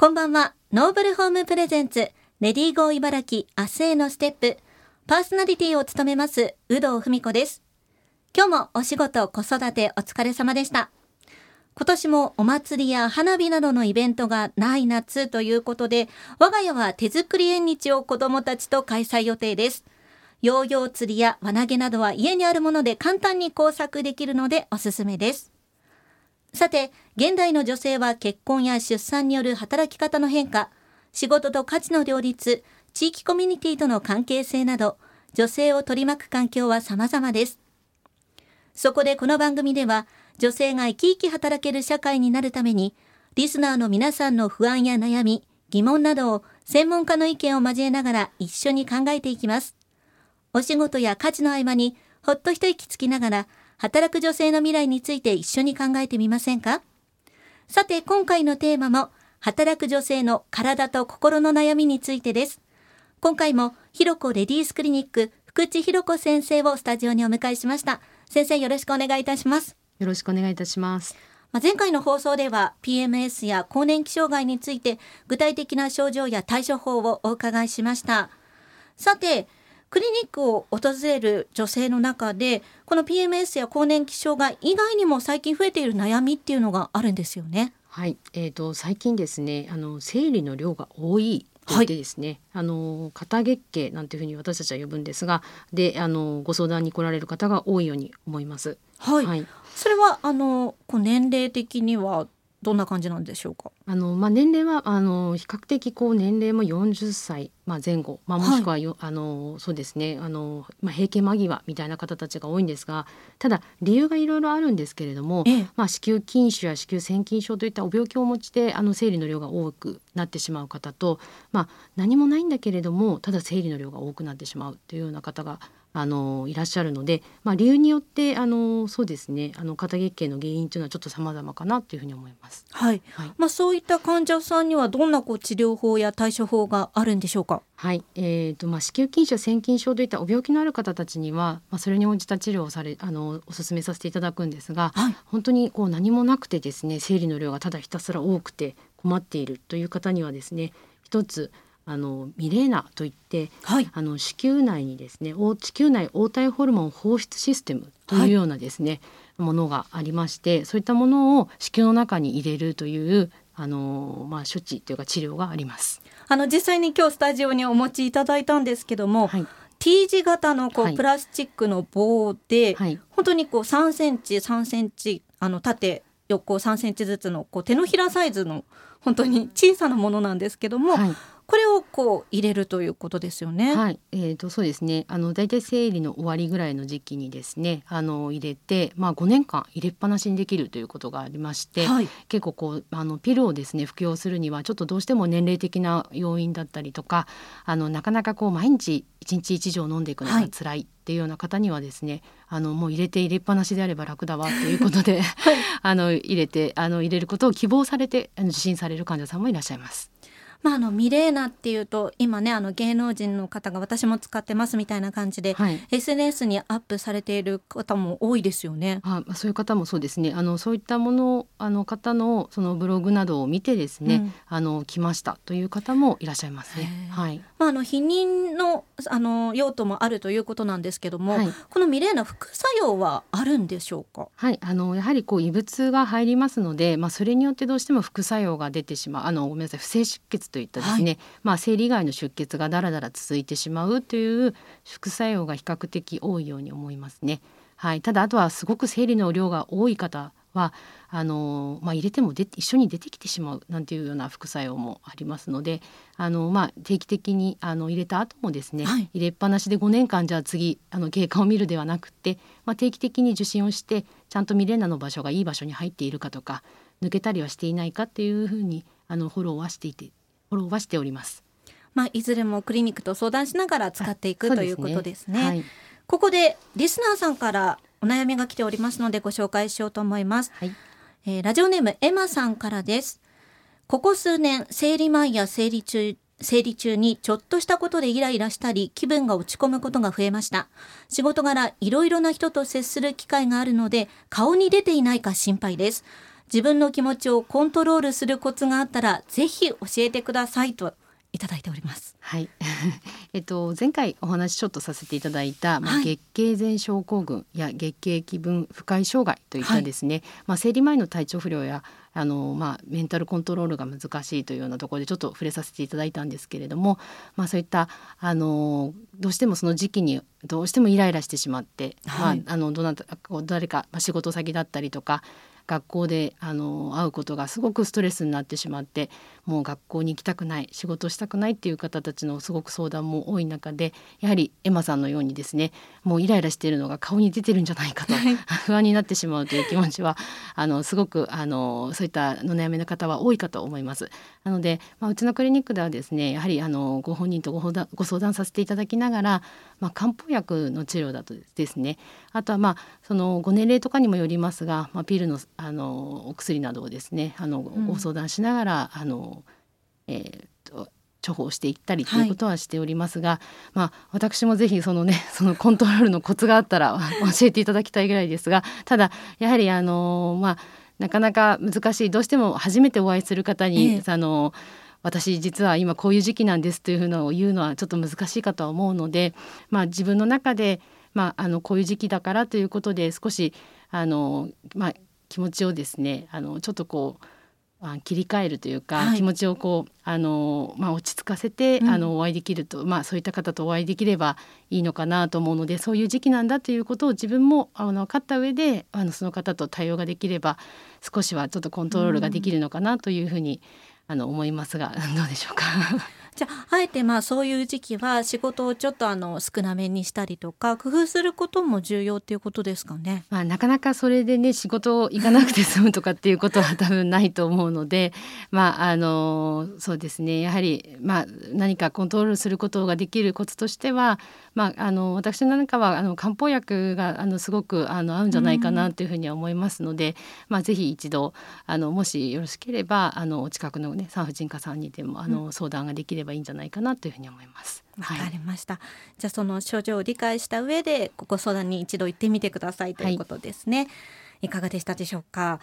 こんばんは。ノーブルホームプレゼンツ、レディーゴー茨城明日へのステップ。パーソナリティを務めます、有働文子です。今日もお仕事、子育てお疲れ様でした。今年もお祭りや花火などのイベントがない夏ということで、我が家は手作り縁日を子供たちと開催予定です。ヨーヨー釣りや輪投げなどは家にあるもので簡単に工作できるのでおすすめです。さて、現代の女性は結婚や出産による働き方の変化、仕事と価値の両立、地域コミュニティとの関係性など、女性を取り巻く環境は様々です。そこでこの番組では、女性が生き生き働ける社会になるために、リスナーの皆さんの不安や悩み、疑問などを専門家の意見を交えながら一緒に考えていきます。お仕事や家事の合間にほっと一息つきながら働く女性の未来について一緒に考えてみませんか？さて、今回のテーマも、働く女性の体と心の悩みについてです。今回も、ひろこレディースクリニック、福地ひろこ先生をスタジオにお迎えしました。先生、よろしくお願いいたします。よろしくお願いいたします。ま前回の放送では PMS や更年期障害について具体的な症状や対処法をお伺いしました。さて、クリニックを訪れる女性の中でこの PMS や更年期障害以外にも最近増えている悩みっていうのがあるんですよね。はい、えーと、最近ですねあの生理の量が多いでですね、はい、あの肩月経なんていうふうに私たちは呼ぶんですがであのご相談に来られる方が多いように思います。はい、はい、それはあのこう年齢的にはどんな感じなんでしょうか？あのまあ年齢はあの比較的こう年齢も40歳まあ前後。まあもしくはよ、はい、あのそうですね。あのまあ閉経間際みたいな方たちが多いんですが、ただ理由がいろいろあるんですけれども、ええ、まあ子宮筋腫や子宮腺筋症といったお病気をお持ちであの生理の量が多くなってしまう方と、まあ何もないんだけれどもただ生理の量が多くなってしまうというような方があのいらっしゃるので、まあ、理由によってあのそうですねあの肩月経の原因というのはちょっと様々かなというふうに思います。はい、はい、まあ、そういった患者さんにはどんなこう治療法や対処法があるんでしょうか？はい、えーとまあ、子宮筋腫腺筋症といったお病気のある方たちには、まあ、それに応じた治療をされあのお勧めさせていただくんですが、はい、本当にこう何もなくてですね生理の量がただひたすら多くて困っているという方にはですね一つあのミレーナといって、はい、あの子宮内にですね子宮内黄体ホルモン放出システムというようなですね、はい、ものがありましてそういったものを子宮の中に入れるというあのまあ処置というか治療があります。あの実際に今日スタジオにお持ちいただいたんですけども、はい、T 字型のこう、プラスチックの棒で、はい、本当にこう3センチ3センチあの縦横3センチずつのこう手のひらサイズの本当に小さなものなんですけども、はい、これをこう入れるということですよね。はい、えー、とそうですね。あの大体生理の終わりぐらいの時期にですね、あの入れて、まあ5年間入れっぱなしにできるということがありまして、はい、結構こうあのピルをですね服用するにはちょっとどうしても年齢的な要因だったりとか、あのなかなかこう毎日1日1錠飲んでいくのが辛いっていうような方にはですね、あのもう入れて入れっぱなしであれば楽だわということで、はい、あの入れてあの入れることを希望されてあの受診される患者さんもいらっしゃいます。まあ、あのミレーナっていうと今ねあの芸能人の方が私も使ってますみたいな感じで、はい、SNS にアップされている方も多いですよね。あそういう方もそうですねあのそういったものあの方のそのブログなどを見てですね、うん、あの来ましたという方もいらっしゃいますね。はい。まああの避妊のあの用途もあるということなんですけども、はい、このミレーナ副作用はあるんでしょうか？はいあのやはりこう異物が入りますので、まあそれによってどうしても副作用が出てしまうあのごめんなさい不正出血といったですね、はい、まあ、生理以外の出血がだらだら続いてしまうという副作用が比較的多いように思いますね。はい、ただあとはすごく生理の量が多い方はあの、まあ、入れてもで一緒に出てきてしまうなんていうような副作用もありますのであの、まあ、定期的にあの入れた後もですね、はい、入れっぱなしで5年間じゃあ次あの経過を見るではなくて、まあ、定期的に受診をしてちゃんとミレーナの場所がいい場所に入っているかとか抜けたりはしていないかっていうふうにあのフォローはしていてフォローはしております。まあ、いずれもクリニックと相談しながら使っていくということですね。はい、ここでリスナーさんからお悩みが来ておりますのでご紹介しようと思います。はい、えー、ラジオネームエマさんからです。ここ数年、生理前や生理中、生理中にちょっとしたことでイライラしたり気分が落ち込むことが増えました。仕事柄いろいろな人と接する機会があるので顔に出ていないか心配です。自分の気持ちをコントロールするコツがあったらぜひ教えてくださいといただいております。はい、えっと前回お話ちょっとさせていただいた、まあ、はい。月経前症候群や月経気分不快障害といったですね、まあ生理前の体調不良やあのまあメンタルコントロールが難しいというようなところでちょっと触れさせていただいたんですけれども、まあそういったあのどうしてもその時期にどうしてもイライラしてしまって、はいまああのどなたこう誰か、まあ、仕事先だったりとか。学校であの会うことがすごくストレスになってしまってもう学校に行きたくない仕事したくないっていう方たちのすごく相談も多い中でやはりエマさんのようにですねもうイライラしているのが顔に出てるんじゃないかと 不安になってしまうという気持ちはあのすごくあのそういったの悩みの方は多いかと思います。なので、まあ、うちのクリニックではですねやはりあのご本人とご相談ご相談させていただきながら、まあ、漢方薬の治療だとですね。あとはまあそのご年齢とかにもよりますが、まあ、ピルのあのお薬などをですねあのん。ご相談しながら、あのえーと処方していったりということはしておりますが、まあ私もぜひそのねそのコントロールのコツがあったら 教えていただきたいぐらいですがただやはりあのまあなかなか難しい。どうしても初めてお会いする方に、ええ。あの私実は今こういう時期なんですというふうのを言うのはちょっと難しいかとは思うので、まあ、自分の中で、まあ、あのこういう時期だからということで少しあの、まあ、気持ちをですねあのちょっとこうあ切り替えるというか、はい。気持ちをこうあの、まあ、落ち着かせて、うん。あのお会いできると、まあ、そういった方とお会いできればいいのかなと思うのでそういう時期なんだということを自分もあの分かった上であのその方と対応ができれば少しはちょっとコントロールができるのかなというふうに、あの思いますが どうでしょうか？じゃああえてまあそういう時期は仕事をちょっとあの少なめにしたりとか工夫することも重要っていうことですかね？まあ、なかなかそれでね仕事行かなくて済むとかっていうことは多分ないと思うので まああのそうですねやはり、まあ、何かコントロールすることができるコツとしては、まあ、あの私なんかはあの漢方薬があのすごくあの合うんじゃないかなというふうには思いますので、まあ、ぜひ一度あのもしよろしければあのお近くの、ね、産婦人科さんにでもあの、相談ができればいいんじゃないかなというふうに思います。わはい。かりました、じゃあその症状を理解した上でご相談に一度行ってみてくださいということですね、い、かがでしたでしょうか？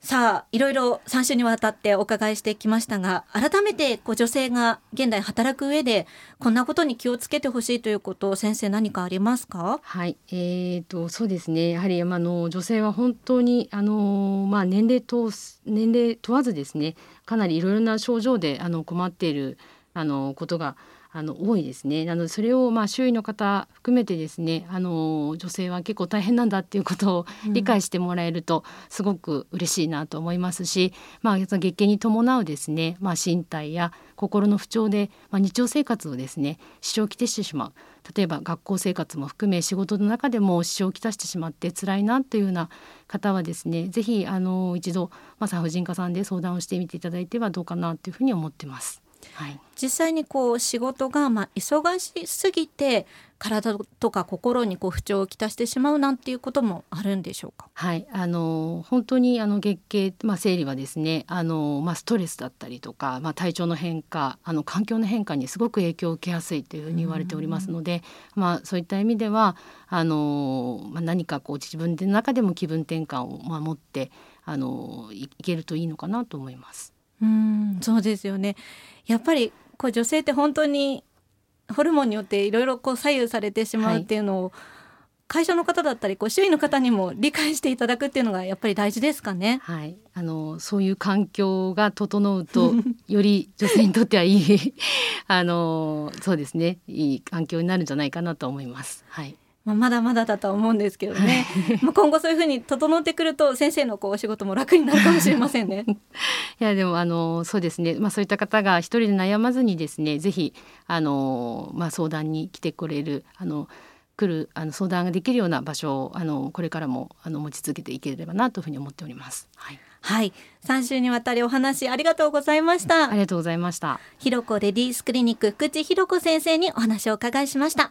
さあいろいろ3週にわたってお伺いしてきましたが改めてこう女性が現代働く上でこんなことに気をつけてほしいということを先生何かありますか？はい、えー、とそうですね。やはり、まあ、あの女性は本当にあの、まあ、年齢問す年齢問わずですねかなりいろいろな症状であの困っているあのことがあの多いですね。なのでそれをまあ周囲の方含めてですねあの女性は結構大変なんだっていうことを理解してもらえるとすごく嬉しいなと思いますし、まあ、その月経に伴うですね、まあ、身体や心の不調で、まあ、日常生活をですね支障をきてしてしまう。例えば学校生活も含め仕事の中でも支障をきたしてしまって辛いなというような方はですねぜひあの一度、まあ、産婦人科さんで相談をしてみていただいてはどうかなというふうに思ってます。はい。実際にこう仕事がまあ忙しすぎて体とか心にこう不調をきたしてしまうなんていうこともあるんでしょうか？はい、あの本当にあの月経、まあ、生理はですねあの、まあ、ストレスだったりとか、まあ、体調の変化あの環境の変化にすごく影響を受けやすいというふうに言われておりますので、まあ、そういった意味ではあの、まあ、何かこう自分の中でも気分転換を守ってあのいいけるといいのかなと思います。うんそうですよねやっぱりこう女性って本当にホルモンによっていろいろこう左右されてしまうっていうのを、会社の方だったりこう周囲の方にも理解していただくっていうのがやっぱり大事ですかね。はい、あのそういう環境が整うと より女性にとってはいい あのそうですねいい環境になるんじゃないかなと思います。はい。まあ、まだまだだとは思うんですけどね、まあ今後そういうふうに整ってくると先生のこうお仕事も楽になるかもしれませんね。いやでもあのそうですね、まあ、そういった方が一人で悩まずにですねぜひあの、まあ、相談に来てくれるあの来るあの相談ができるような場所をあのこれからもあの持ち続けていければなというふうに思っております。はい、はい、3週にわたりお話ありがとうございましたあ。りがとうございました。ひろこレディースクリニック福地ひろこ先生にお話をお伺いしました。